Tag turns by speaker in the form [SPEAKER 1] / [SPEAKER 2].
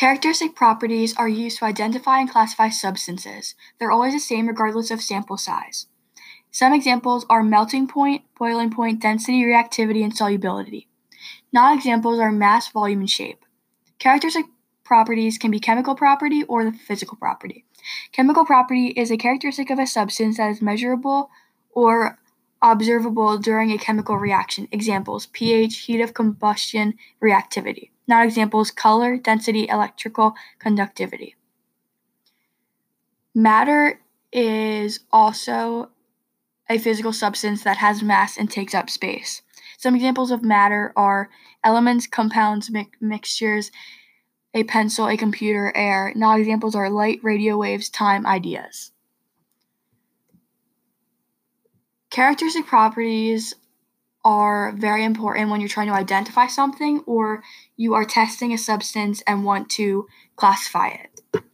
[SPEAKER 1] Characteristic properties are used to identify and classify substances. They're always the same regardless of sample size. Some examples are melting point, boiling point, density, reactivity, and solubility. Non examples are mass, volume, and shape. Characteristic properties can be chemical property or the physical property. Chemical property is a characteristic of a substance that is measurable or observable during a chemical reaction. Examples pH, heat of combustion, reactivity. Not examples color, density, electrical conductivity. Matter is also a physical substance that has mass and takes up space. Some examples of matter are elements, compounds, mi- mixtures, a pencil, a computer, air. Not examples are light, radio waves, time, ideas. Characteristic properties are very important when you're trying to identify something or you are testing a substance and want to classify it.